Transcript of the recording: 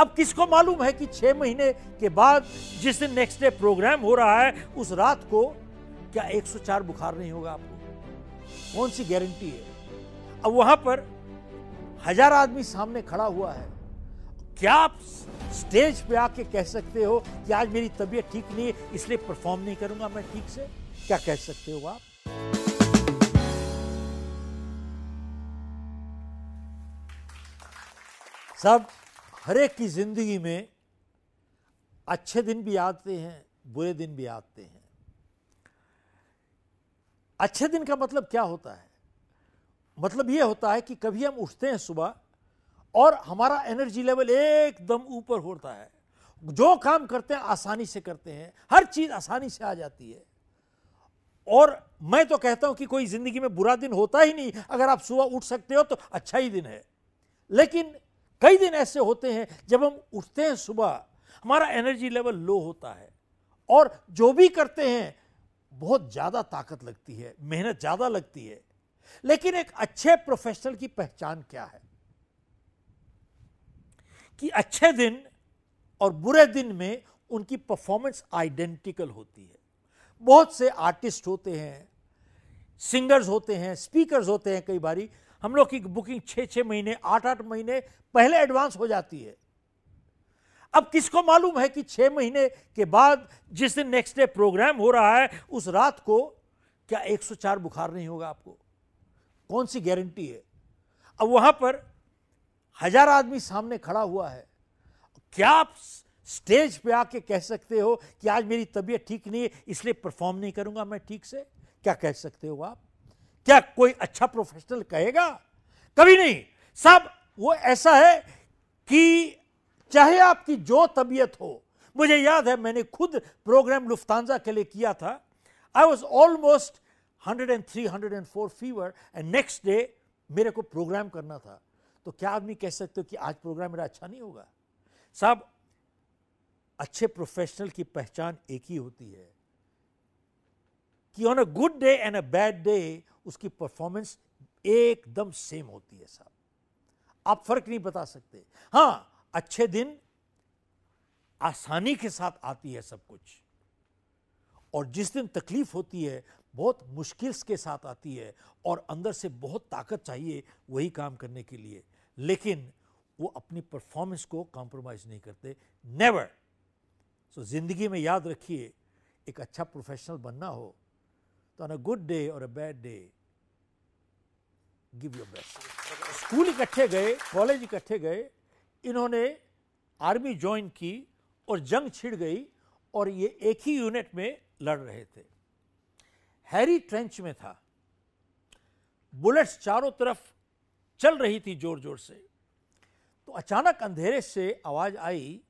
अब किसको मालूम है कि छह महीने के बाद जिस दिन नेक्स्ट डे प्रोग्राम हो रहा है, उस रात को क्या 104 बुखार नहीं होगा आपको? कौन सी गारंटी है? अब वहाँ पर हज़ार आदमी सामने खड़ा हुआ है। क्या आप स्टेज पे आके कह सकते हो कि आज मेरी तबीयत ठीक नहीं है, इसलिए परफॉर्म नहीं करूँगा मैं ठीक से? क्या कह सकते हो आप? सब हर एक की ज़िंदगी में अच्छे दिन भी आते हैं, बुरे दिन भी आते हैं। अच्छे दिन का मतलब क्या होता है? मतलब यह होता है कि कभी हम उठते हैं सुबह और हमारा एनर्जी लेवल एकदम ऊपर होता है। जो काम करते हैं, आसानी से करते हैं। हर चीज़ आसानी से आ जाती है। और मैं तो कहता हूँ कि कोई ज़िंदगी में बुरा दिन होता ही नहीं। अगर आप सुबह उठ सकते हो तो अच्छा ही दिन है। लेकिन कई दिन ऐसे होते हैं जब हम उठते हैं सुबह, हमारा एनर्जी लेवल लो होता है और जो भी करते हैं, बहुत ज़्यादा ताकत लगती है, मेहनत ज़्यादा लगती है। लेकिन एक अच्छे प्रोफेशनल की पहचान क्या है? कि अच्छे दिन और बुरे दिन में उनकी परफॉर्मेंस आइडेंटिकल होती है। बहुत से आर्टिस्ट होते हैं सिंगर्स होते हैं स्पीकर्स होते हैं कई बारी हम लोग की बुकिंग छः छः महीने, आठ आठ महीने पहले एडवांस हो जाती है। अब किसको मालूम है कि छः महीने के बाद जिस दिन नेक्स्ट डे प्रोग्राम हो रहा है, उस रात को क्या 104 बुखार नहीं होगा आपको? कौन सी गारंटी है? अब वहाँ पर हज़ार आदमी सामने खड़ा हुआ है। क्या आप स्टेज पे आके कह सकते हो कि आज मेरी तबीयत ठीक नहीं है, इसलिए परफॉर्म नहीं करूँगा मैं ठीक से? क्या कह सकते हो आप? क्या कोई अच्छा प्रोफेशनल कहेगा? कभी नहीं। सब वो ऐसा है कि चाहे आपकी जो तबीयत हो, मुझे याद है मैंने खुद प्रोग्राम लुफ्तानजा के लिए किया था। I was almost 103 104 fever and next day मेरे को प्रोग्राम करना था। तो क्या आदमी कह सकते हो कि आज प्रोग्राम मेरा अच्छा नहीं होगा? साहब, अच्छे प्रोफेशनल की पहचान एक ही होती है कि on a good day and a bad day उसकी परफॉर्मेंस एकदम सेम होती है साहब। आप फ़र्क नहीं बता सकते। हाँ, अच्छे दिन आसानी के साथ आती है सब कुछ। और जिस दिन तकलीफ़ होती है, बहुत मुश्किल के साथ आती है और अंदर से बहुत ताकत चाहिए वही काम करने के लिए। लेकिन वो अपनी परफॉर्मेंस को कॉम्प्रोमाइज नहीं करते। नेवर सो ज़िंदगी में याद रखिए, एक अच्छा प्रोफेशनल बनना हो तो ऑन अ गुड डे और a bad day give your best school इकट्ठे गए कॉलेज इकट्ठे गए, इन्होंने आर्मी ज्वाइन की और जंग छिड़ गई और ये एक ही यूनिट में लड़ रहे थे। हैरी ट्रेंच में था। बुलेट्स चारों तरफ़ चल रही थी ज़ोर ज़ोर से। तो अचानक अंधेरे से आवाज़ आई